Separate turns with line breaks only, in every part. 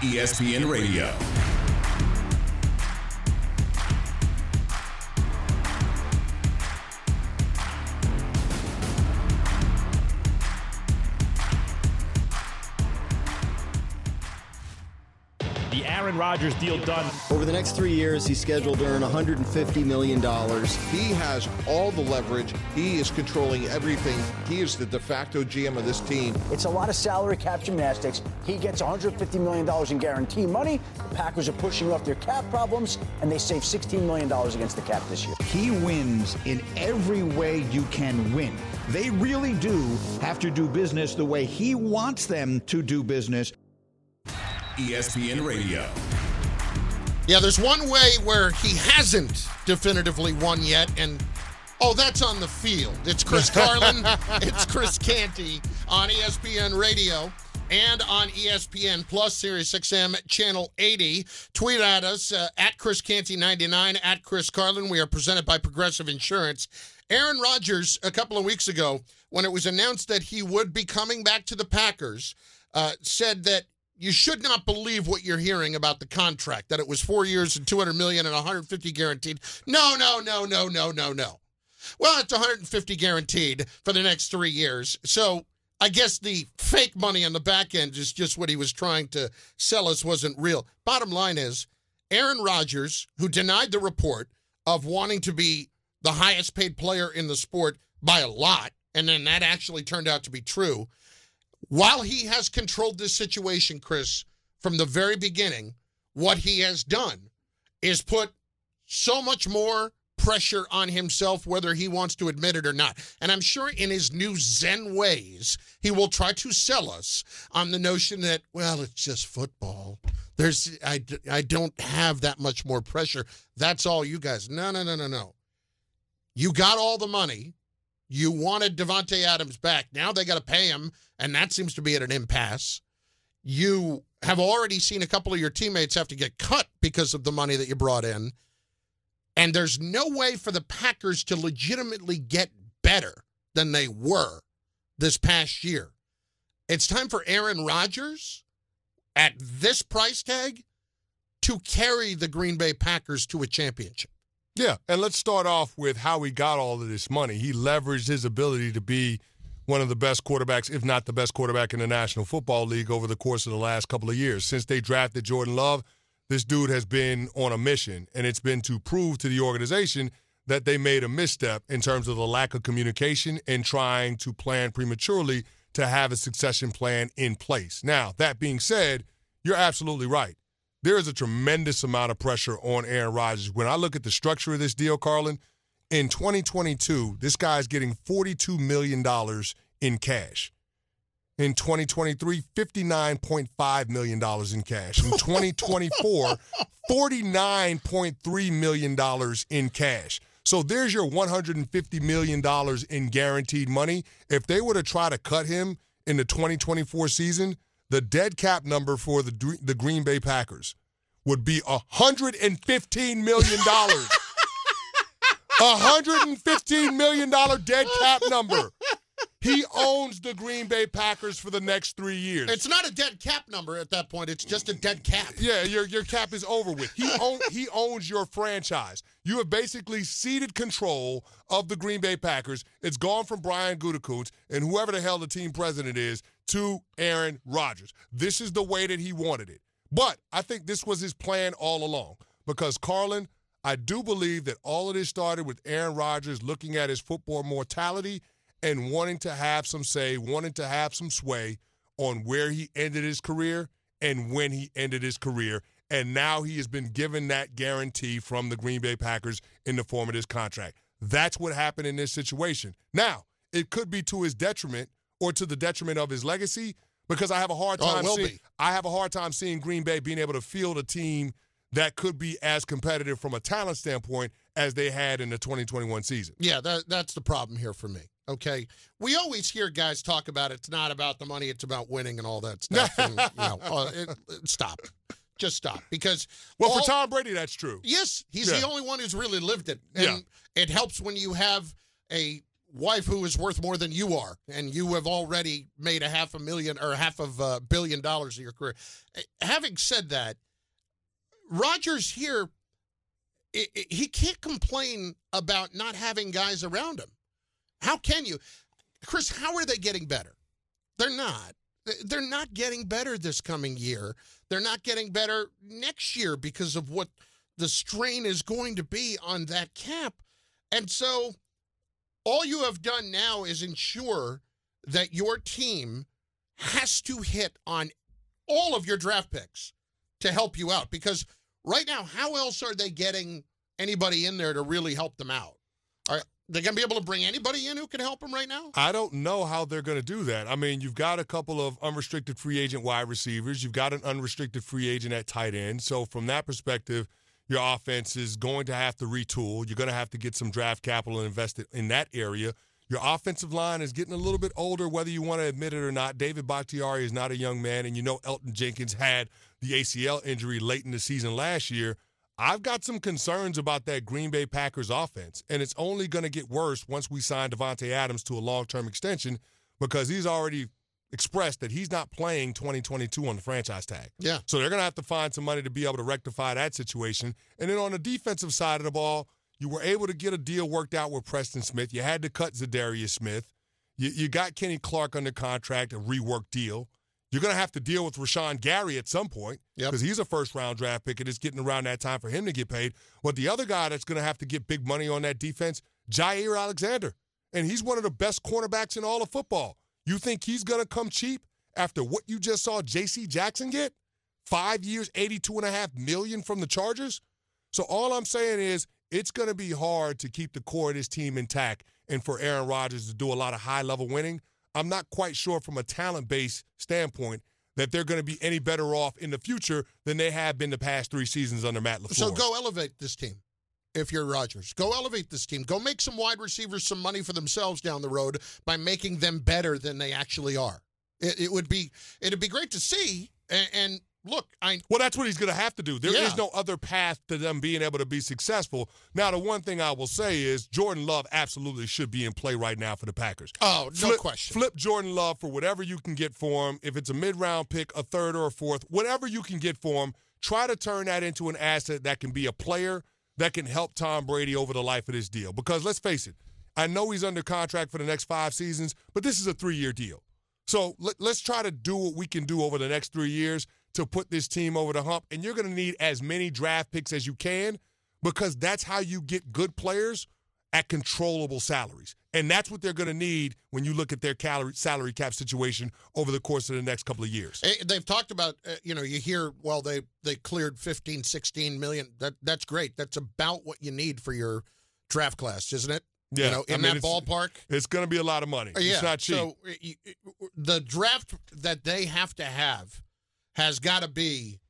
ESPN Radio.
The Aaron Rodgers deal done.
Over the next three years, he's scheduled to earn $150 million.
He has all the leverage. He is controlling everything. He is the de facto GM of this team.
It's a lot of salary cap gymnastics. He gets $150 million in guarantee money. The Packers are pushing off their cap problems, and they save $16 million against the cap this year.
He wins in every way you can win. They really do have to do business the way he wants them to do business.
ESPN Radio.
Yeah, there's one way where he hasn't definitively won yet, and oh, that's on the field. It's Chris Carlin, it's Chris Canty on ESPN Radio and on ESPN Plus Sirius XM Channel 80. Tweet at us uh, at Chris Canty 99 at Chris Carlin. We are presented by Progressive Insurance. Aaron Rodgers, a couple of weeks ago, when it was announced that he would be coming back to the Packers, uh, said that you should not believe what you're hearing about the contract that it was four years and 200 million and 150 guaranteed. No no no no no no no. Well it's 150 guaranteed for the next three years. So i guess the fake money on the back end is just what he was trying to sell us wasn't real. Bottom line is aaron rodgers who denied the report of wanting to be the highest paid player in the sport by a lot and then that actually turned out to be true while he has controlled this situation, Chris, from the very beginning, what he has done is put so much more pressure on himself, whether he wants to admit it or not. And I'm sure in his new Zen ways, he will try to sell us on the notion that, well, it's just football. There's, I, I don't have that much more pressure. That's all you guys. No, no, no, no, no. You got all the money. You wanted Davante Adams back. Now they got to pay him, and that seems to be at an impasse. You have already seen a couple of your teammates have to get cut because of the money that you brought in. And there's no way for the Packers to legitimately get better than they were this past year. It's time for Aaron Rodgers at this price tag to carry the Green Bay Packers to a championship.
Yeah, and let's start off with how he got all of this money. He leveraged his ability to be one of the best quarterbacks, if not the best quarterback in the National Football League over the course of the last couple of years. Since they drafted Jordan Love, this dude has been on a mission, and it's been to prove to the organization that they made a misstep in terms of the lack of communication and trying to plan prematurely to have a succession plan in place. Now, that being said, you're absolutely right. There is a tremendous amount of pressure on Aaron Rodgers. When I look at the structure of this deal, Carlin, in 2022, this guy's getting $42 million in cash. In 2023, $59.5 million in cash. In 2024, $49.3 million in cash. So there's your $150 million in guaranteed money. If they were to try to cut him in the 2024 season, the dead cap number for the, the Green Bay Packers would be $115 million. $115 million dead cap number. He owns the Green Bay Packers for the next three years.
It's not a dead cap number at that point. It's just a dead cap.
Yeah, your your cap is over with. He own, he owns your franchise. You have basically ceded control of the Green Bay Packers. It's gone from Brian Gutekunst and whoever the hell the team president is to Aaron Rodgers. This is the way that he wanted it. But I think this was his plan all along because Carlin, I do believe that all of this started with Aaron Rodgers looking at his football mortality and wanting to have some say, wanting to have some sway on where he ended his career and when he ended his career. And now he has been given that guarantee from the Green Bay Packers in the form of this contract. That's what happened in this situation. Now, it could be to his detriment or to the detriment of his legacy because I have a hard time
oh,
seeing, I have a hard time seeing Green Bay being able to field a team that could be as competitive from a talent standpoint as they had in the 2021 season.
Yeah, that, that's the problem here for me. Okay, we always hear guys talk about it's not about the money; it's about winning and all that stuff. and, you know, uh, it, it, stop, just stop. Because
well,
all,
for Tom Brady, that's true.
Yes, he's
Yeah.
the only one who's really lived it, and
Yeah.
it helps when you have a wife who is worth more than you are, and you have already made a half a million or half of a billion dollars in your career. Eh, Having said that, Rodgers here, he can't complain about not having guys around him. How can you? Chris, how are they getting better? They're not. They're not getting better this coming year. They're not getting better next year because of what the strain is going to be on that cap. And so all you have done now is ensure that your team has to hit on all of your draft picks to help you out because right now how else are they getting anybody in there to really help them out? Are they going to be able to bring anybody in who can help them right now?
I don't know how they're going to do that. I mean, you've got a couple of unrestricted free agent wide receivers. You've got an unrestricted free agent at tight end. So from that perspective, your offense is going to have to retool. You're going to have to get some draft capital invested in that area. Your offensive line is getting a little bit older, whether you want to admit it or not. David Bakhtiari is not a young man, and you know Elgton Jenkins had the ACL injury late in the season last year. I've got some concerns about that Green Bay Packers offense, and it's only going to get worse once we sign Davante Adams to a long-term extension because he's already expressed that he's not playing 2022 on the franchise tag.
Yeah.
So they're going to have to find some money to be able to rectify that situation. And then on the defensive side of the ball, you were able to get a deal worked out with Preston Smith. You had to cut Za'Darius Smith. You, you got Kenny Clark under contract, a rework deal. You're going to have to deal with Rashan Gary at some point
Yep.
because he's a first round draft pick and it's getting around that time for him to get paid. But the other guy that's going to have to get big money on that defense, Jaire Alexander. And he's one of the best cornerbacks in all of football. You think he's going to come cheap after what you just saw J.C. Jackson get? Five years, 82.5 million from the Chargers? So all I'm saying is it's going to be hard to keep the core of this team intact and for Aaron Rodgers to do a lot of high level winning. I'm not quite sure from a talent based standpoint that they're going to be any better off in the future than they have been the past three seasons under Matt LaFleur.
So go elevate this team. If you're Rodgers, go elevate this team. Go make some wide receivers some money for themselves down the road by making them better than they actually are. It, it would be it'd be great to see. And, and look, I
Well, that's what he's going to have to do. There is
Yeah.
no other path to them being able to be successful. Now, the one thing I will say is Jordan Love absolutely should be in play right now for the Packers.
oh no
flip,
question.
Flip Jordan Love for whatever you can get for him. If it's a mid round pick, a third or a fourth, whatever you can get for him, try to turn that into an asset that can be a player that can help Tom Brady over the life of this deal. Because let's face it, I know he's under contract for the next five seasons, but this is a three year deal. So let, let's try to do what we can do over the next three years to put this team over the hump. And you're going to need as many draft picks as you can because that's how you get good players at controllable salaries. And that's what they're going to need when you look at their calorie, salary cap situation over the course of the next couple of years.
Eh, They've talked about, uh, you know, you hear, well, they they cleared 15, 16 million. That that's great. That's about what you need for your draft class, isn't it?
Yeah,
you know,
I
in
mean,
that
it's-
ballpark.
It's going to be a lot of money.
Uh, yeah.
It's not cheap.
So y- the draft that they have to have has got to be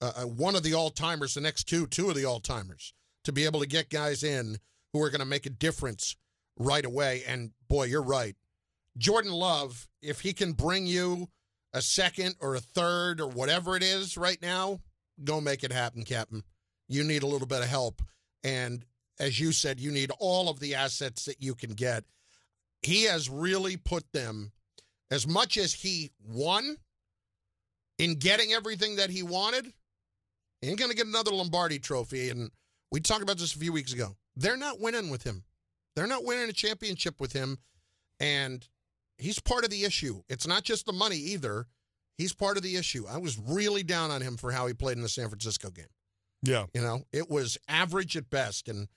uh, uh, one of the all timers. The next two, two of the all timers, to be able to get guys in who are going to make a difference right away. And boy, you're right. Jordan Love, if he can bring you a second or a third or whatever it is right now, go make it happen, Captain. You need a little bit of help. And as you said, you need all of the assets that you can get. He has really put them, as much as he won in getting everything that he wanted, he ain't going to get another Lombardi trophy. And we talked about this a few weeks ago. They're not winning with him. They're not winning a championship with him. And he's part of the issue. It's not just the money either. He's part of the issue. I was really down on him for how he played in the San Francisco game.
yeah.
You know, it was average at best, and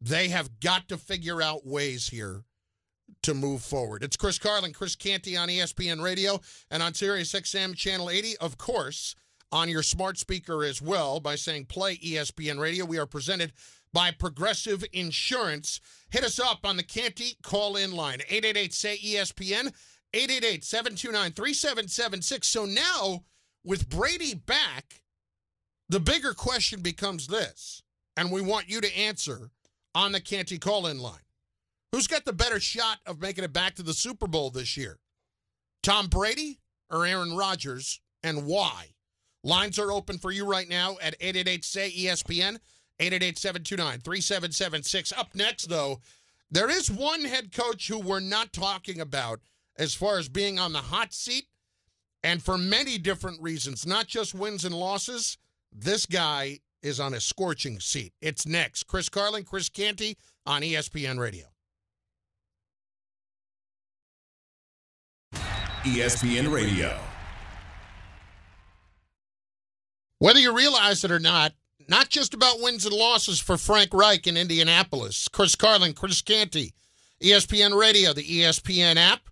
they have got to figure out ways here to move forward. It's Chris Carlin, Chris Canty on ESPN Radio and on Sirius XM Channel 80, of course, on your smart speaker as well by saying play ESPN Radio. We are presented by Progressive Insurance. Hit us up on the Canty call in line 888 say ESPN 888 729 3776. So now with Brady back, the bigger question becomes this, and we want you to answer on the Canty call in line. Who's got the better shot of making it back to the Super Bowl this year? Tom Brady or Aaron Rodgers, and why? Lines are open for you right now at 888 say ESPN, 888 729 3776. Up next, though, There is one head coach who we're not talking about as far as being on the hot seat, and for many different reasons, not just wins and losses. This guy is on a scorching seat. It's next. Chris Carlin, Chris Canty on ESPN Radio.
ESPN Radio.
Whether you realize it or not, not just about wins and losses for Frank Reich in Indianapolis. Chris Carlin, Chris Canty, ESPN Radio, the ESPN app,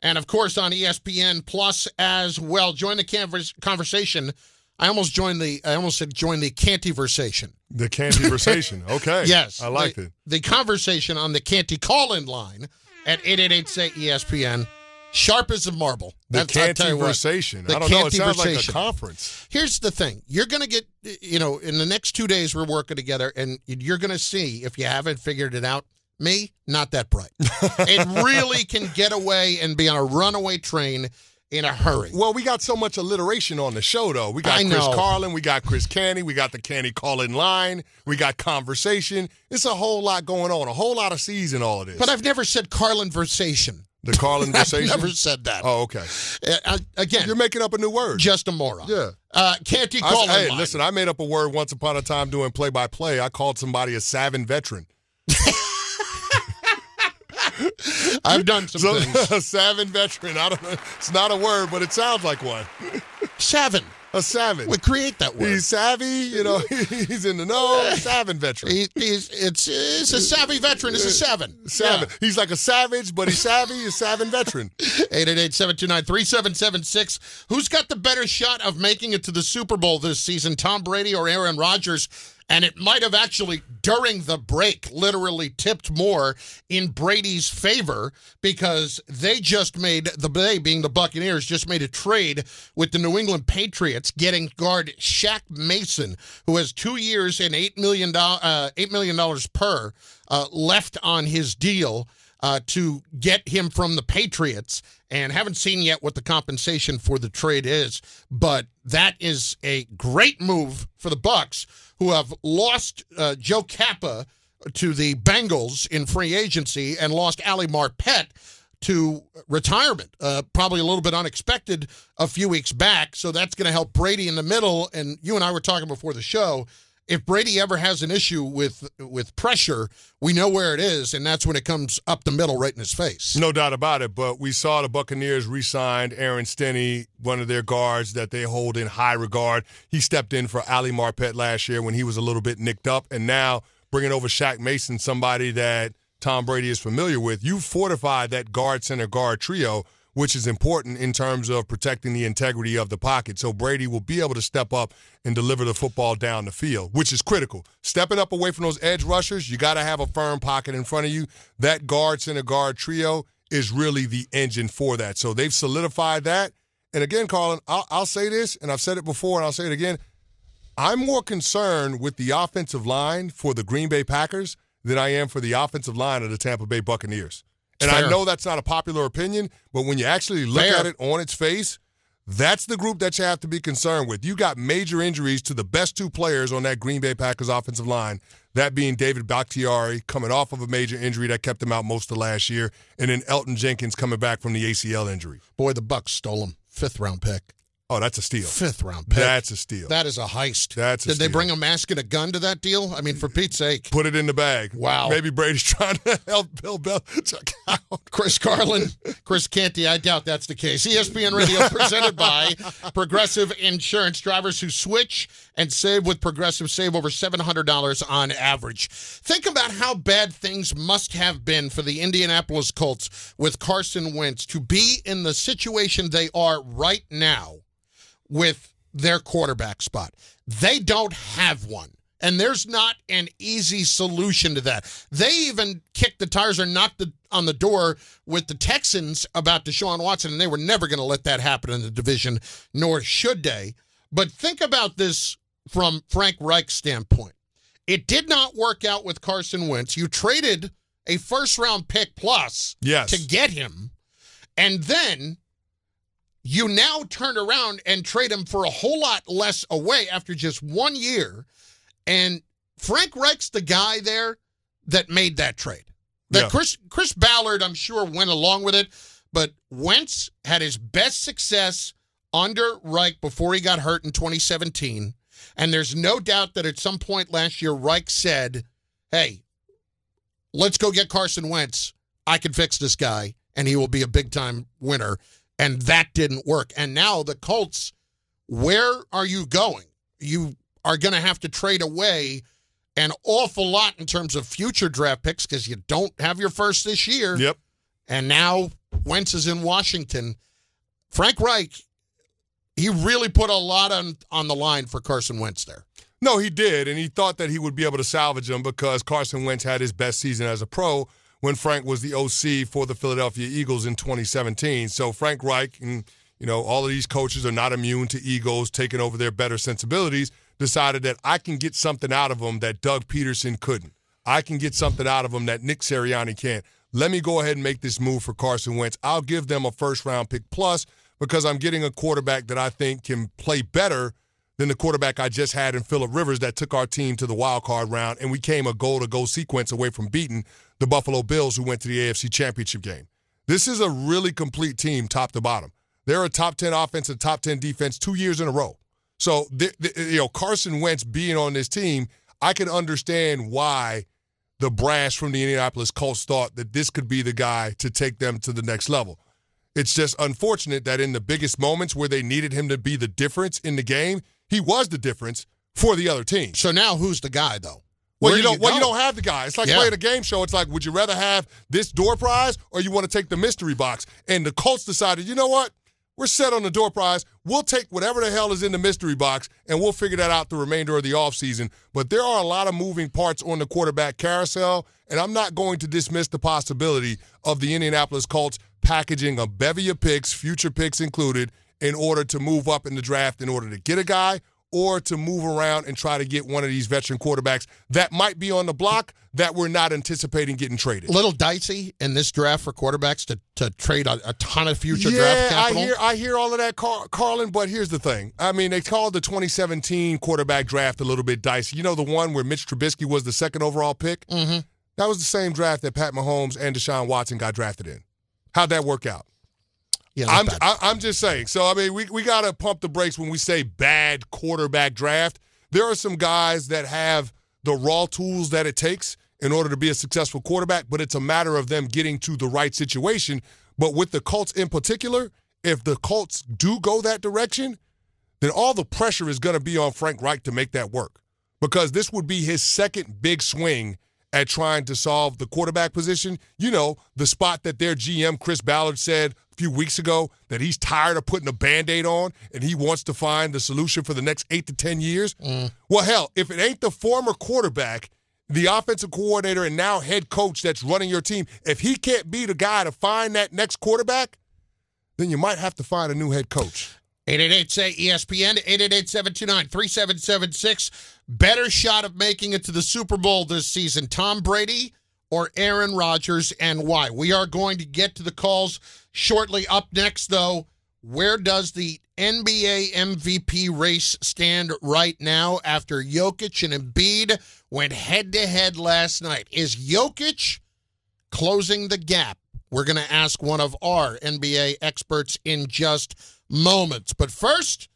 and of course on ESPN Plus as well. Join the convers- conversation. I almost joined the. I almost said join the Cantyversation.
The Canty conversation. Okay.
Yes,
I like
the,
it.
The conversation on the Canty call-in line at eight eight eight say ESPN, sharp as a marble.
The
That's- I'll tell you what.
conversation. I don't know. It sounds like a conference.
Here's the thing. You're going to get, you know, in the next two days, we're working together, and you're going to see, if you haven't figured it out, me, not that bright. it really can get away and be on a runaway train in a hurry.
Well, we got so much alliteration on the show, though. We got Chris. Carlin, we got Chris Canty, we got the Canty call in line, we got conversation. It's a whole lot going on, a whole lot of C's in all of this.
But I've never said Carlin versation.
The Carlin
I've
conversation.
never said that.
Oh, okay.
Uh, uh, again,
You're making up a new word.
just a moron.
Yeah.
Uh, Canty
I-
call
hey,
line.
listen, I made up a word once upon a time doing play by play. I called somebody a Savin veteran.
I've done some
So,
things.
a Savin veteran. I don't know. It's not a word, but it sounds like one.
Seven.
A Savin.
We create that word.
He's savvy, you know, he's in the know. Savin veteran.
He, he's it's it's a savvy veteran. It's a seven.
Savin. He's like a savage, but he's savvy. He's Savin veteran.
888-729-3776. Who's got the better shot of making it to the Super Bowl this season, Tom Brady or Aaron Rodgers? And it might have actually, during the break, literally tipped more in Brady's favor because they just made, the they being the Buccaneers, just made a trade with the New England Patriots, getting guard Shaq Mason, who has two years and $8 million, uh, $8 million per uh, left on his deal uh, to get him from the Patriots, and haven't seen yet what the compensation for the trade is. But that is a great move for the Bucs, who have lost uh, Joe Cappa to the Bengals in free agency and lost Ali Marpet to retirement. Uh, probably a little bit unexpected a few weeks back. So that's going to help Brady in the middle. And you and I were talking before the show. If Brady ever has an issue with with pressure, we know where it is, and that's when it comes up the middle, right in his face.
No doubt about it. But we saw the Buccaneers re-signed Aaron Stinnie, one of their guards that they hold in high regard. He stepped in for Ali Marpet last year when he was a little bit nicked up, and now bringing over Shaq Mason, somebody that Tom Brady is familiar with. You fortified that guard center guard trio, which is important in terms of protecting the integrity of the pocket. So Brady will be able to step up and deliver the football down the field, which is critical. Stepping up away from those edge rushers, you got to have a firm pocket in front of you. That guard center guard trio is really the engine for that. So they've solidified that. And again, Carlin, I'll, I'll say this, and I've said it before, and I'll say it again. I'm more concerned with the offensive line for the Green Bay Packers than I am for the offensive line of the Tampa Bay Buccaneers. And
Fair.
I know that's not a popular opinion, but when you actually look
Fair.
at it on its face, that's the group that you have to be concerned with. You got major injuries to the best two players on that Green Bay Packers offensive line, that being David Bakhtiari coming off of a major injury that kept him out most of last year, and then Elgton Jenkins coming back from the ACL injury.
Boy, the Bucs stole him. Fifth round pick.
Oh, that's a steal.
Fifth round pick.
That's a steal.
that is a heist.
That's a
Did they bring a mask and a gun to that deal? I mean, for Pete's sake.
Put it in the bag.
Wow.
Maybe Brady's trying to help Bill Belichick out.
Chris Carlin, Chris Canty, I doubt that's the case. ESPN Radio presented by Progressive Insurance. Drivers who switch and save with Progressive save over $700 on average. Think about how bad things must have been for the Indianapolis Colts with Carson Wentz to be in the situation they are right now with their quarterback spot. They don't have one. And there's not an easy solution to that. They even kicked the tires or knocked the, on the door with the Texans about Deshaun Watson, and they were never going to let that happen in the division, nor should they. But think about this from Frank Reich's standpoint. It did not work out with Carson Wentz. You traded a first round pick plus
Yes.
to get him, and then you now turn around and trade him for a whole lot less away after just one year. And Frank Reich's the guy there that made that trade. That
Yeah.
Chris Chris Ballard, I'm sure, went along with it, but Wentz had his best success under Reich before he got hurt in 2017. And there's no doubt that at some point last year, Reich said, Hey, let's go get Carson Wentz. I can fix this guy, and he will be a big time winner. And that didn't work. And now the Colts, where are you going? You are going to have to trade away an awful lot in terms of future draft picks because you don't have your first this year.
Yep.
And now Wentz is in Washington. Frank Reich, he really put a lot on, on the line for Carson Wentz there.
No, he did, and he thought that he would be able to salvage him because Carson Wentz had his best season as a pro when Frank was the OC for the Philadelphia Eagles in 2017. So Frank Reich and you know all of these coaches are not immune to egos taking over their better sensibilities. Decided that I can get something out of them that Doug Pederson couldn't. I can get something out of them that Nick Sirianni can't. Let me go ahead and make this move for Carson Wentz. I'll give them a first round pick plus because I'm getting a quarterback that I think can play better than the quarterback I just had in Philip Rivers that took our team to the wild card round, and we came a goal to goal sequence away from beating the Buffalo Bills, who went to the AFC Championship game. This is a really complete team, top to bottom. They're a top 10 offense and top 10 defense two years in a row. So, th- th- you know, Carson Wentz being on this team, I can understand why the brass from the Indianapolis Colts thought that this could be the guy to take them to the next level. It's just unfortunate that in the biggest moments where they needed him to be the difference in the game, he was the difference for the other team.
So now who's the guy, though?
Well,
Where
you
do
don't. well, you don't have the guy. It's like
Yeah.
playing a game show. It's like, would you rather have this door prize or you want to take the mystery box? And the Colts decided, you know what? We're set on the door prize. We'll take whatever the hell is in the mystery box, and we'll figure that out the remainder of the offseason. But there are a lot of moving parts on the quarterback carousel, and I'm not going to dismiss the possibility of the Indianapolis Colts packaging a bevy of picks, future picks included, in order to move up in the draft, in order to get a guy or to move around and try to get one of these veteran quarterbacks that might be on the block that we're not anticipating getting traded.
A little dicey in this draft for quarterbacks to, to trade a, a ton of future
yeah,
draft capital.
I hear I hear all of that, Car- Carlin. But here's the thing. I mean, they called the 2017 quarterback draft a little bit dicey. You know, the one where Mitch Trubisky was the second overall pick.
mm-hmm.
That was the same draft that Pat Mahomes and Deshaun Watson got drafted in. How'd that work out?
Yeah,
I'm
bad.
I, I'm just saying. So I mean, we we gotta pump the brakes when we say bad quarterback draft. There are some guys that have the raw tools that it takes in order to be a successful quarterback, but it's a matter of them getting to the right situation. But with the Colts in particular, if the Colts do go that direction, then all the pressure is going to be on Frank Reich to make that work because this would be his second big swing at trying to solve the quarterback position. You know, the spot that their GM, Chris Ballard, said few weeks ago that he's tired of putting a band aid on and he wants to find the solution for the next eight to 10 years. Mm. Well, hell, if it ain't the former quarterback, the offensive coordinator and now head coach that's running your team, if he can't be the guy to find that next quarterback, then you might have to find a new head coach.
888 say ESPN, 888 729 3776. Better shot of making it to the Super Bowl this season, Tom Brady or Aaron Rodgers, and why? We are going to get to the calls shortly. Up next, though, where does the NBA MVP race stand right now after Jokic and Embiid went head to head last night? Is Jokic closing the gap? We're going to ask one of our NBA experts in just moments. But first,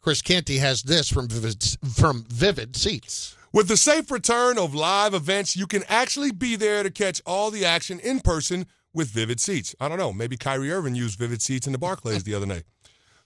Chris Canty has this from Vivid, from Vivid Seats.
With the safe return of live events, you can actually be there to catch all the action in person with Vivid Seats. I don't know, maybe Kyrie Irving used Vivid Seats in the Barclays the other night.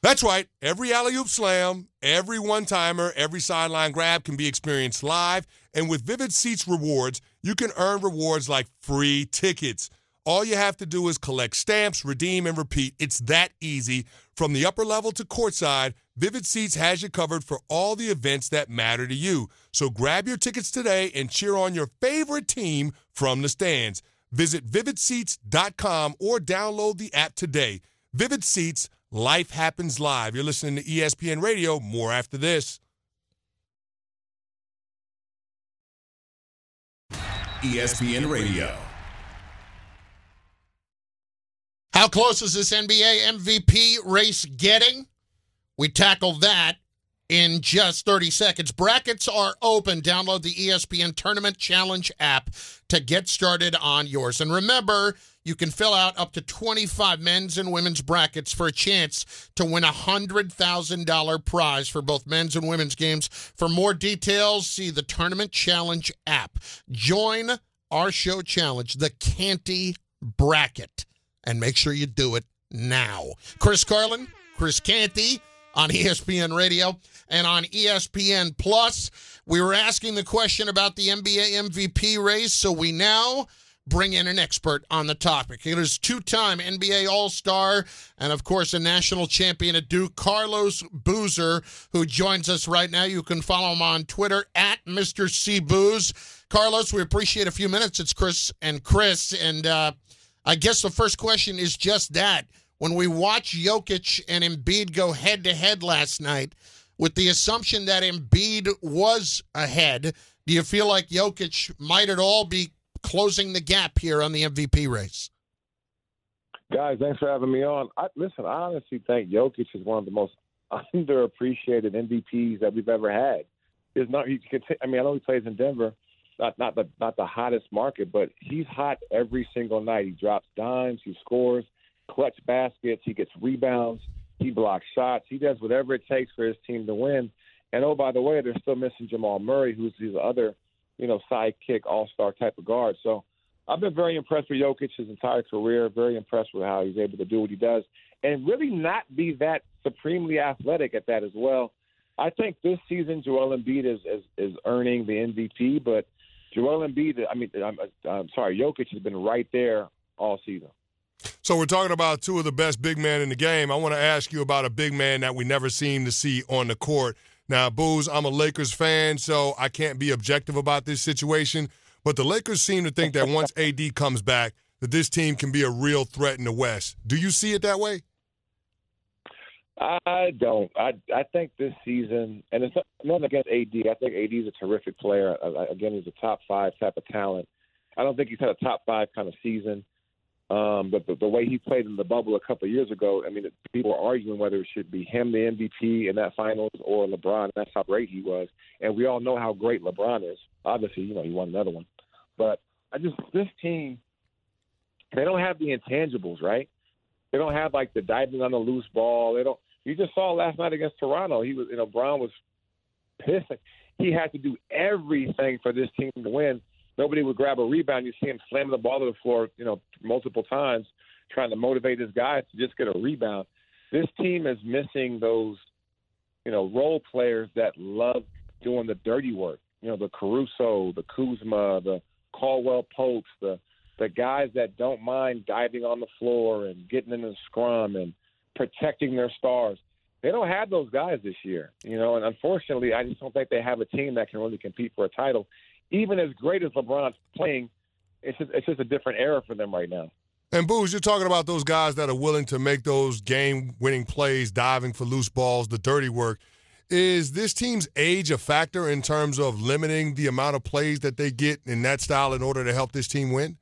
That's right, every alley oop slam, every one timer, every sideline grab can be experienced live. And with Vivid Seats rewards, you can earn rewards like free tickets. All you have to do is collect stamps, redeem, and repeat. It's that easy. From the upper level to courtside, Vivid Seats has you covered for all the events that matter to you. So grab your tickets today and cheer on your favorite team from the stands. Visit vividseats.com or download the app today. Vivid Seats, life happens live. You're listening to ESPN Radio. More after this.
ESPN Radio.
How close is this NBA MVP race getting? We tackle that in just 30 seconds. Brackets are open. Download the ESPN Tournament Challenge app to get started on yours. And remember, you can fill out up to 25 men's and women's brackets for a chance to win a $100,000 prize for both men's and women's games. For more details, see the Tournament Challenge app. Join our show challenge, the Canty Bracket, and make sure you do it now. Chris Carlin, Chris Canty on ESPN Radio and on ESPN Plus. We were asking the question about the NBA MVP race, so we now bring in an expert on the topic. It is two-time NBA All-Star and of course a national champion at Duke, Carlos Boozer, who joins us right now. You can follow him on Twitter at Mr. C Booze. Carlos, we appreciate a few minutes. It's Chris and Chris, and uh, I guess the first question is just that. When we watch Jokic and Embiid go head to head last night, with the assumption that Embiid was ahead, do you feel like Jokic might at all be closing the gap here on the MVP race?
Guys, thanks for having me on. I, listen, I honestly think Jokic is one of the most underappreciated MVPs that we've ever had. There's not. I mean, I know he plays in Denver, not not the not the hottest market, but he's hot every single night. He drops dimes, he scores, clutch baskets, he gets rebounds, he blocks shots, he does whatever it takes for his team to win. And oh, by the way, they're still missing Jamal Murray, who's his other, you know, sidekick, all-star type of guard. So I've been very impressed with Jokic his entire career. Very impressed with how he's able to do what he does, and really not be that supremely athletic at that as well. I think this season Joel Embiid is is, is earning the MVP, but Joel Embiid, I mean, I'm, I'm sorry, Jokic has been right there all season.
So we're talking about two of the best big men in the game. I want to ask you about a big man that we never seem to see on the court. Now, Booze, I'm a Lakers fan, so I can't be objective about this situation. But the Lakers seem to think that once AD comes back, that this team can be a real threat in the West. Do you see it that way?
I don't. I I think this season, and it's nothing against AD. I think AD is a terrific player. Again, he's a top five type of talent. I don't think he's had a top five kind of season. Um, but the, the way he played in the bubble a couple of years ago, I mean, people are arguing whether it should be him the MVP in that finals or LeBron. That's how great he was, and we all know how great LeBron is. Obviously, you know, he won another one, but I just this team, they don't have the intangibles, right? They don't have like the diving on the loose ball. They don't. You just saw last night against Toronto. He was, you know, Brown was pissed. He had to do everything for this team to win nobody would grab a rebound. You see him slam the ball to the floor, you know, multiple times, trying to motivate his guys to just get a rebound. This team is missing those, you know, role players that love doing the dirty work. You know, the Caruso, the Kuzma, the Caldwell Popes, the the guys that don't mind diving on the floor and getting in the scrum and protecting their stars. They don't have those guys this year, you know, and unfortunately, I just don't think they have a team that can really compete for a title even as great as LeBron's playing, it's just, it's just a different era for them right now.
And Booze, you're talking about those guys that are willing to make those game-winning plays, diving for loose balls, the dirty work. Is this team's age a factor in terms of limiting the amount of plays that they get in that style in order to help this team win?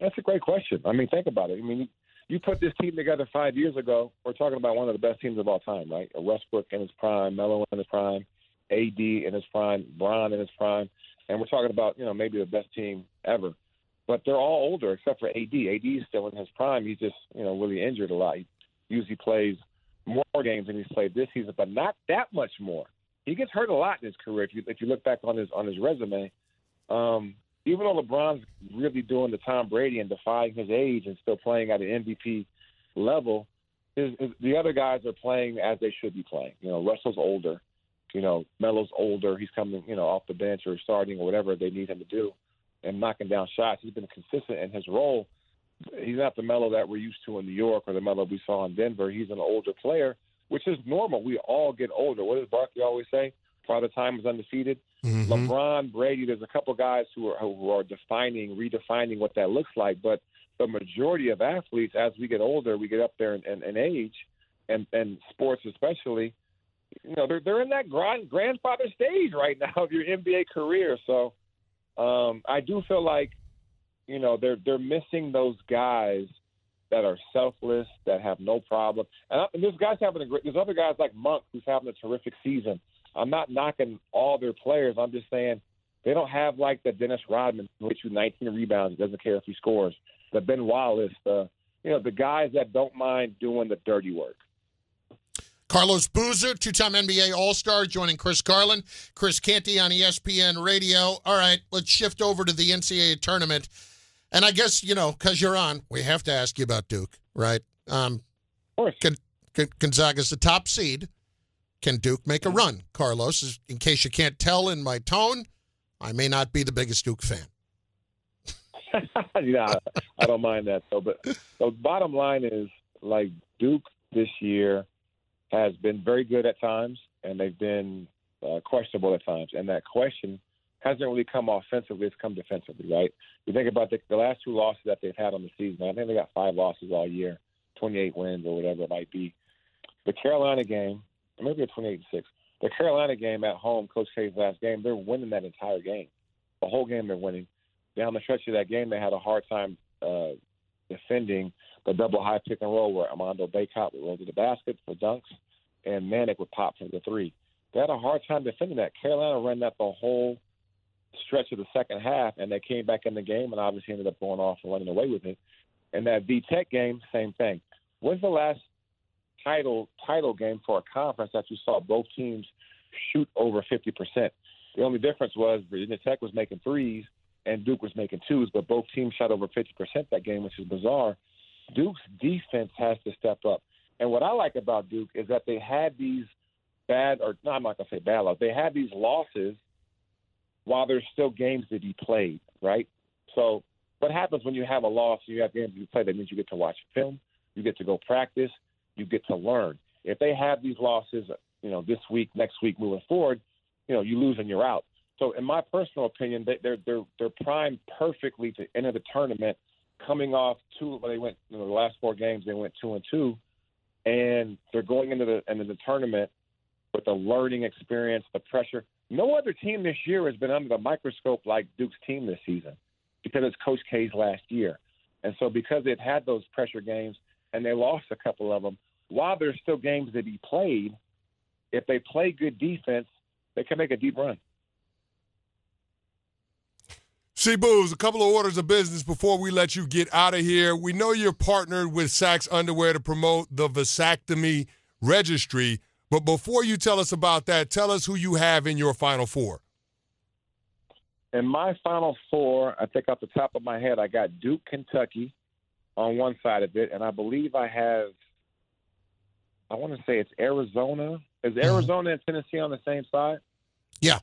That's a great question. I mean, think about it. I mean, you put this team together five years ago. We're talking about one of the best teams of all time, right? Westbrook in his prime, Melo in his prime, AD in his prime, Bron in his prime, and we're talking about you know maybe the best team ever. But they're all older except for AD. AD is still in his prime. He's just you know really injured a lot. He usually plays more games than he's played this season, but not that much more. He gets hurt a lot in his career. If you if you look back on his on his resume, um, even though LeBron's really doing the Tom Brady and defying his age and still playing at an MVP level, his, his, the other guys are playing as they should be playing. You know, Russell's older. You know, Melo's older. He's coming, you know, off the bench or starting or whatever they need him to do, and knocking down shots. He's been consistent in his role. He's not the Melo that we're used to in New York or the Melo we saw in Denver. He's an older player, which is normal. We all get older. What does Barkley always say? Father Time is undefeated. Mm-hmm. LeBron, Brady. There's a couple guys who are who are defining, redefining what that looks like. But the majority of athletes, as we get older, we get up there in, in, in age, and and sports especially you know they're they're in that grand grandfather stage right now of your NBA career. So um, I do feel like you know they're they're missing those guys that are selfless, that have no problem. And, and there's guys having a great. There's other guys like Monk who's having a terrific season. I'm not knocking all their players. I'm just saying they don't have like the Dennis Rodman who hits you 19 rebounds. He doesn't care if he scores. The Ben Wallace, the you know the guys that don't mind doing the dirty work.
Carlos Boozer, two-time NBA All-Star, joining Chris Carlin, Chris Canty on ESPN Radio. All right, let's shift over to the NCAA tournament. And I guess, you know, because you're on, we have to ask you about Duke, right? Um,
of course.
Gon- Gon- Gonzaga's the top seed. Can Duke make a run? Carlos, in case you can't tell in my tone, I may not be the biggest Duke fan.
yeah, I don't mind that though. But the bottom line is, like Duke this year has been very good at times, and they've been uh, questionable at times. And that question hasn't really come offensively; it's come defensively, right? You think about the, the last two losses that they've had on the season. I think they got five losses all year, 28 wins or whatever it might be. The Carolina game, or maybe a 28 and six. The Carolina game at home, Coach K's last game, they're winning that entire game. The whole game they're winning. Down the stretch of that game, they had a hard time uh, defending the double high pick and roll where Armando Bacot would roll to the basket for dunks and Manek would pop for the three. They had a hard time defending that. Carolina ran that the whole stretch of the second half, and they came back in the game and obviously ended up going off and running away with it. And that V Tech game, same thing. When's the last title title game for a conference that you saw both teams shoot over fifty percent? The only difference was Virginia Tech was making threes and Duke was making twos, but both teams shot over fifty percent that game, which is bizarre. Duke's defense has to step up. And what I like about Duke is that they had these bad, or no, I'm not going to say bad losses. They had these losses while there's still games to be played, right? So what happens when you have a loss and you have games to be played? That means you get to watch film, you get to go practice, you get to learn. If they have these losses, you know, this week, next week, moving forward, you know, you lose and you're out. So, in my personal opinion, they, they're they're they're primed perfectly to enter the tournament, coming off two. They went you know, the last four games, they went two and two, and they're going into the into the tournament with the learning experience, the pressure. No other team this year has been under the microscope like Duke's team this season because it's Coach K's last year. And so because they've had those pressure games and they lost a couple of them, while there's still games to be played, if they play good defense, they can make a deep run.
See, Booze, a couple of orders of business before we let you get out of here. We know you're partnered with SAXX Underwear to promote the vasectomy registry. But before you tell us about that, tell us who you have in your Final Four.
In my Final Four, I think off the top of my head, I got Duke, Kentucky on one side of it, and I believe I have, I want to say it's Arizona. Is Arizona and Tennessee on the same side?
Yeah.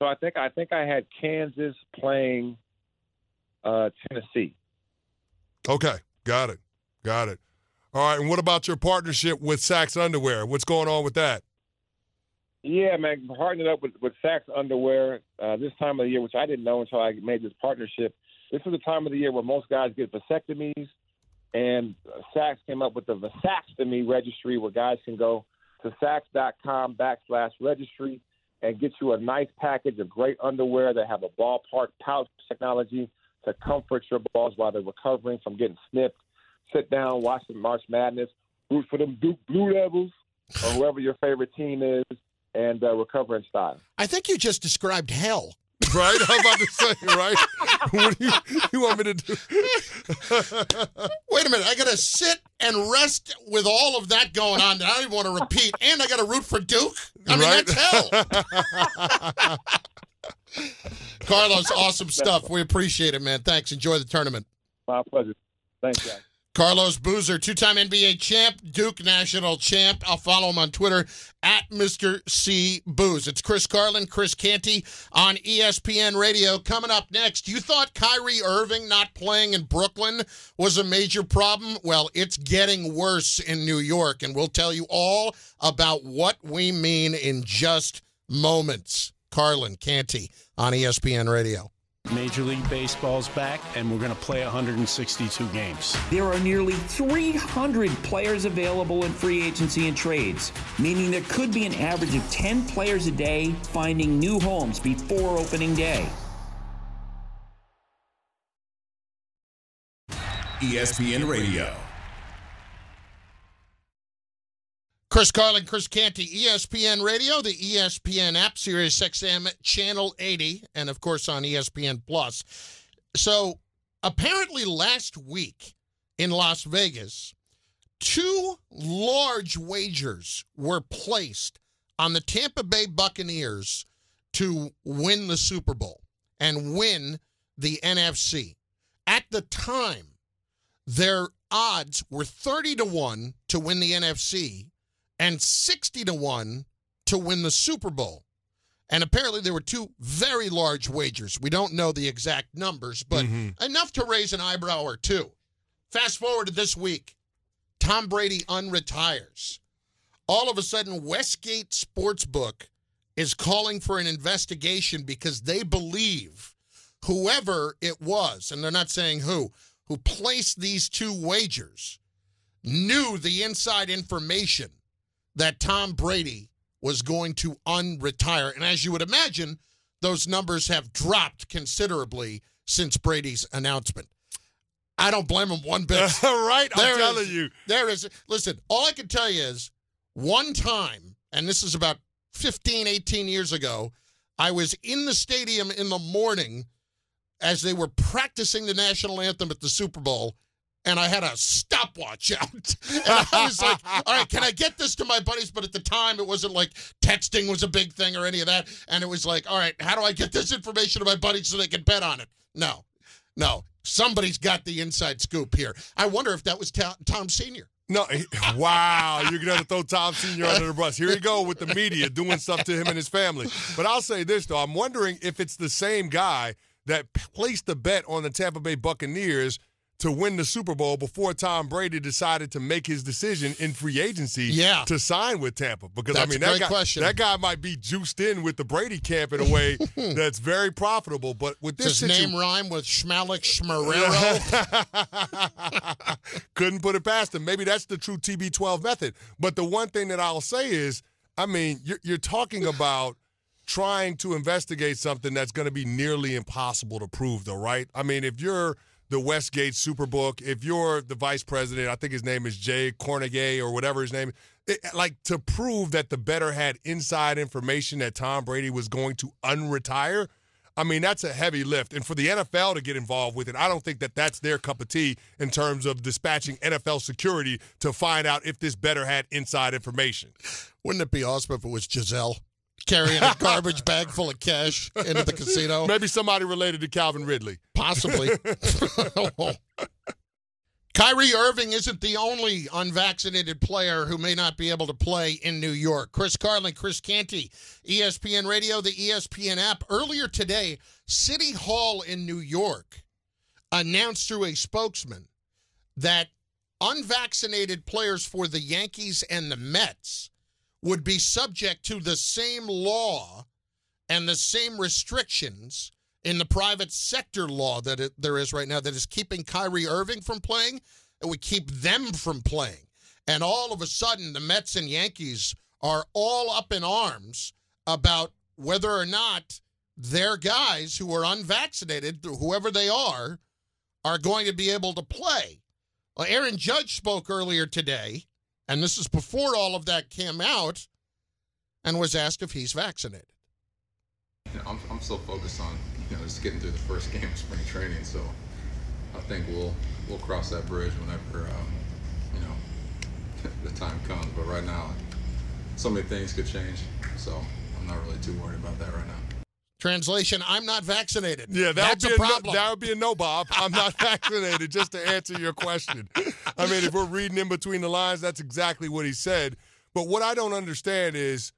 So I think I think I had Kansas playing uh, Tennessee.
Okay, got it, got it. All right, and what about your partnership with SAXX Underwear? What's going on with that?
Yeah, man, partnered up with, with SAXX Underwear uh, this time of the year, which I didn't know until I made this partnership. This is the time of the year where most guys get vasectomies, and SAXX came up with the vasectomy registry where guys can go to sax.com backslash registry and get you a nice package of great underwear that have a ballpark pouch technology to comfort your balls while they're recovering from getting snipped. Sit down, watch the March Madness, root for them Duke Blue Devils or whoever your favorite team is, and uh, recover in style.
I think you just described hell.
Right? I'm about to say, right? what do you, you want me to do?
Wait a minute. I got to sit and rest with all of that going on that I don't even want to repeat. And I got to root for Duke? I mean,
Right?
that's hell. Carlos, awesome stuff. We appreciate it, man. Thanks. Enjoy the tournament.
My pleasure. Thanks, guys.
Carlos Boozer, two time NBA champ, Duke national champ. I'll follow him on Twitter at Mr. C. Booze. It's Chris Carlin, Chris Canty on ESPN Radio. Coming up next, you thought Kyrie Irving not playing in Brooklyn was a major problem? Well, it's getting worse in New York, and we'll tell you all about what we mean in just moments. Carlin, Canty on ESPN Radio.
Major League Baseball's back, and we're going to play 162 games.
There are nearly 300 players available in free agency and trades, meaning there could be an average of 10 players a day finding new homes before opening day.
ESPN Radio.
Chris Carlin, Chris Canty, ESPN Radio, the ESPN app, Sirius XM, Channel 80, and of course on ESPN Plus. So apparently last week in Las Vegas, two large wagers were placed on the Tampa Bay Buccaneers to win the Super Bowl and win the NFC. At the time, their odds were 30 to 1 to win the NFC and 60 to 1 to win the Super Bowl. And apparently there were two very large wagers. We don't know the exact numbers, but mm-hmm. enough to raise an eyebrow or two. Fast forward to this week. Tom Brady unretires. All of a sudden, Westgate Sportsbook is calling for an investigation because they believe whoever it was, and they're not saying who, who placed these two wagers knew the inside information that Tom Brady was going to unretire. And as you would imagine, those numbers have dropped considerably since Brady's announcement. I don't blame him one bit.
right? I'm
There
telling
is-
you.
There is. Listen, all I can tell you is one time, and this is about 15, 18 years ago, I was in the stadium in the morning as they were practicing the national anthem at the Super Bowl. And I had a stopwatch out. And I was like, all right, can I get this to my buddies? But at the time, it wasn't like texting was a big thing or any of that. And it was like, all right, how do I get this information to my buddies so they can bet on it? No, no. Somebody's got the inside scoop here. I wonder if that was Tom, Sr.
No, wow, you're gonna throw Tom Senior under the bus. Here you go with the media doing stuff to him and his family. But I'll say this though, I'm wondering if it's the same guy that placed the bet on the Tampa Bay Buccaneers to win the Super Bowl before Tom Brady decided to make his decision in free agency
Yeah.
to sign with Tampa. Because I mean that guy,
question.
that guy might be juiced in with the Brady camp in a way that's very profitable. But with this
his
situ-
name rhyme with Schmalik Schmarero?
Couldn't put it past him. Maybe that's the true TB12 method. But the one thing that I'll say is, I mean, you're, you're talking about trying to investigate something that's going to be nearly impossible to prove, though, right? I mean, if you're the Westgate Superbook, if you're the vice president, I think his name is Jay Kornegay or whatever his name it, like to prove that the better had inside information that Tom Brady was going to unretire. I mean, that's a heavy lift. And for the NFL to get involved with it, I don't think that that's their cup of tea in terms of dispatching NFL security to find out if this better had inside information.
Wouldn't it be awesome if it was Gisele carrying a garbage bag full of cash into the casino?
Maybe somebody related to Calvin Ridley.
Possibly. Kyrie Irving isn't the only unvaccinated player who may not be able to play in New York. Chris Carlin, Chris Canty, ESPN Radio, the ESPN app. Earlier today, City Hall in New York announced through a spokesman that unvaccinated players for the Yankees and the Mets would be subject to the same law and the same restrictions in the private sector law that it, there is right now that is keeping Kyrie Irving from playing, and would keep them from playing. And all of a sudden, the Mets and Yankees are all up in arms about whether or not their guys who are unvaccinated, whoever they are, are going to be able to play. Well, Aaron Judge spoke earlier today, and this is before all of that came out, and was asked if he's vaccinated.
You know, I'm, I'm focused on you know just getting through the first game of spring training. So I think we'll we'll cross that bridge whenever um, you know the time comes. But right now, so many things could change. So I'm not really too worried about that right now.
Translation: I'm not vaccinated.
Yeah, that
that's
would
a
be a, no,
problem.
that would be a no, Bob. I'm not vaccinated. Just to answer your question, I mean, if we're reading in between the lines, that's exactly what he said. But what I don't understand is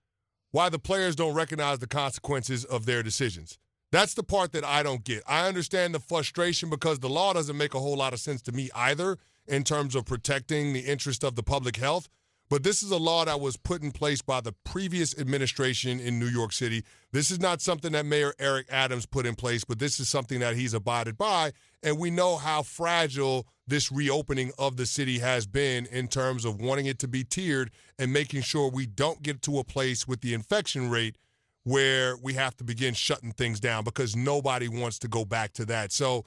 why the players don't recognize the consequences of their decisions. That's the part that I don't get. I understand the frustration because the law doesn't make a whole lot of sense to me either in terms of protecting the interest of the public health. But this is a law that was put in place by the previous administration in New York City. This is not something that Mayor Eric Adams put in place, but this is something that he's abided by. And we know how fragile this reopening of the city has been in terms of wanting it to be tiered and making sure we don't get to a place with the infection rate where we have to begin shutting things down because nobody wants to go back to that. So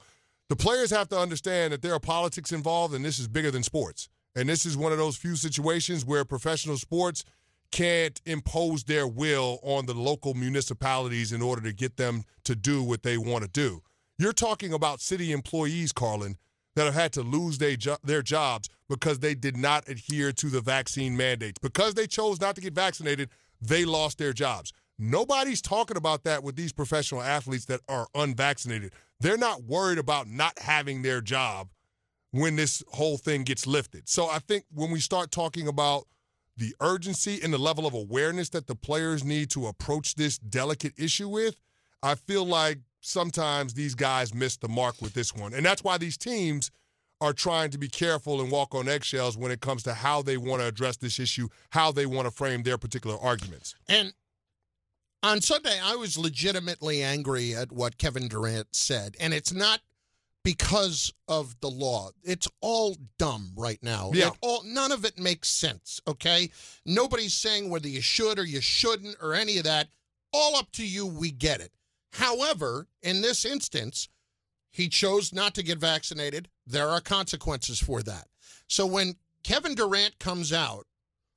The players have to understand that there are politics involved, and this is bigger than sports. And this is one of those few situations where professional sports can't impose their will on the local municipalities in order to get them to do what they want to do. You're talking about city employees, Carlin, that have had to lose their, jo- their jobs because they did not adhere to the vaccine mandates. Because they chose not to get vaccinated, they lost their jobs. Nobody's talking about that with these professional athletes that are unvaccinated. They're not worried about not having their job when this whole thing gets lifted. So I think when we start talking about the urgency and the level of awareness that the players need to approach this delicate issue with, I feel like sometimes these guys miss the mark with this one. And that's why these teams are trying to be careful and walk on eggshells when it comes to how they want to address this issue, how they want to frame their particular arguments.
And on Sunday, I was legitimately angry at what Kevin Durant said. And it's not because of the law. It's all dumb right now.
Yeah.
It all, none of it makes sense, okay? Nobody's saying whether you should or you shouldn't or any of that. All up to you. We get it. However, in this instance, he chose not to get vaccinated. There are consequences for that. So when Kevin Durant comes out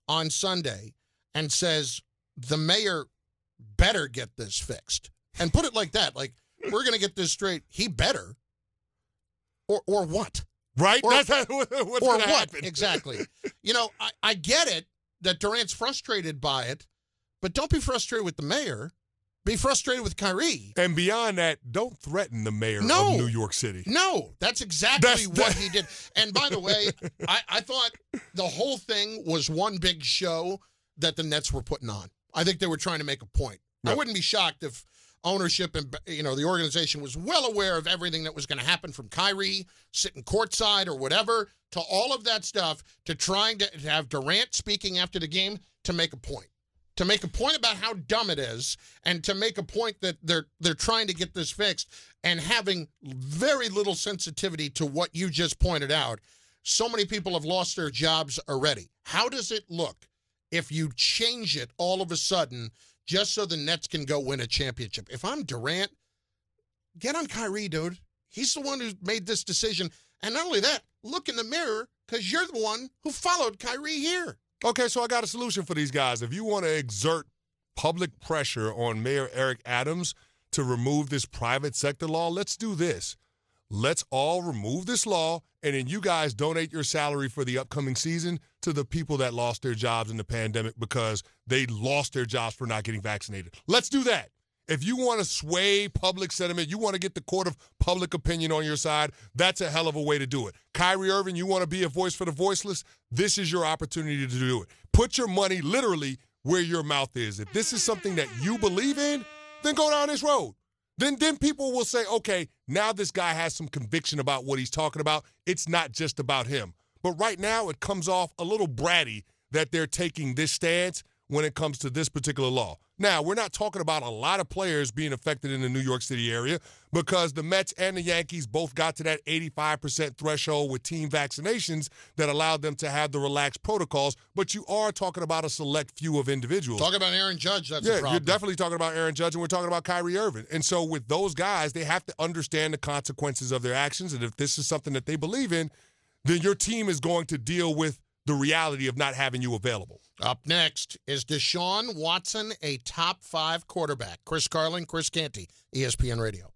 on Sunday and says the mayor better get this fixed, and put it like that, like we're going to get this straight, he better, or or what?
Right?
Or,
That's how- what's
or what?
happen.
Exactly. you know, I, I get it that Durant's frustrated by it, but don't be frustrated with the mayor. Be frustrated with Kyrie.
And beyond that, don't threaten the mayor
No.
of New York City.
No, that's exactly
That's-
what
that-
he did. And by the way, I, I thought the whole thing was one big show that the Nets were putting on. I think they were trying to make a point. I wouldn't be shocked if ownership and you know the organization was well aware of everything that was going to happen from Kyrie sitting courtside or whatever to all of that stuff to trying to, have Durant speaking after the game to make a point. To make a point about how dumb it is, and to make a point that they're they're trying to get this fixed, and having very little sensitivity to what you just pointed out. So many people have lost their jobs already. How does it look if you change it all of a sudden just so the Nets can go win a championship? If I'm Durant, get on Kyrie, dude. He's the one who made this decision. And not only that, look in the mirror because you're the one who followed Kyrie here.
Okay, so I got a solution for these guys. If you want to exert public pressure on Mayor Eric Adams to remove this private sector law, let's do this. Let's all remove this law, and then you guys donate your salary for the upcoming season to the people that lost their jobs in the pandemic because they lost their jobs for not getting vaccinated. Let's do that. If you want to sway public sentiment, you want to get the court of public opinion on your side, that's a hell of a way to do it. Kyrie Irving, you want to be a voice for the voiceless? This is your opportunity to do it. Put your money literally where your mouth is. If this is something that you believe in, then go down this road. Then then people will say, okay, now this guy has some conviction about what he's talking about. It's not just about him. But right now it comes off a little bratty that they're taking this stance when it comes to this particular law. Now, we're not talking about a lot of players being affected in the New York City area because the Mets and the Yankees both got to that 85% threshold with team vaccinations that allowed them to have the relaxed protocols. But you are talking about a select few of individuals.
Talk about Aaron Judge. That's
yeah, you're definitely talking about Aaron Judge, and we're talking about Kyrie Irving. And so, with those guys, they have to understand the consequences of their actions. And if this is something that they believe in, then your team is going to deal with the reality of not having you available.
Up next is Deshaun Watson a top five quarterback? Chris Carlin, Chris Canty, ESPN Radio.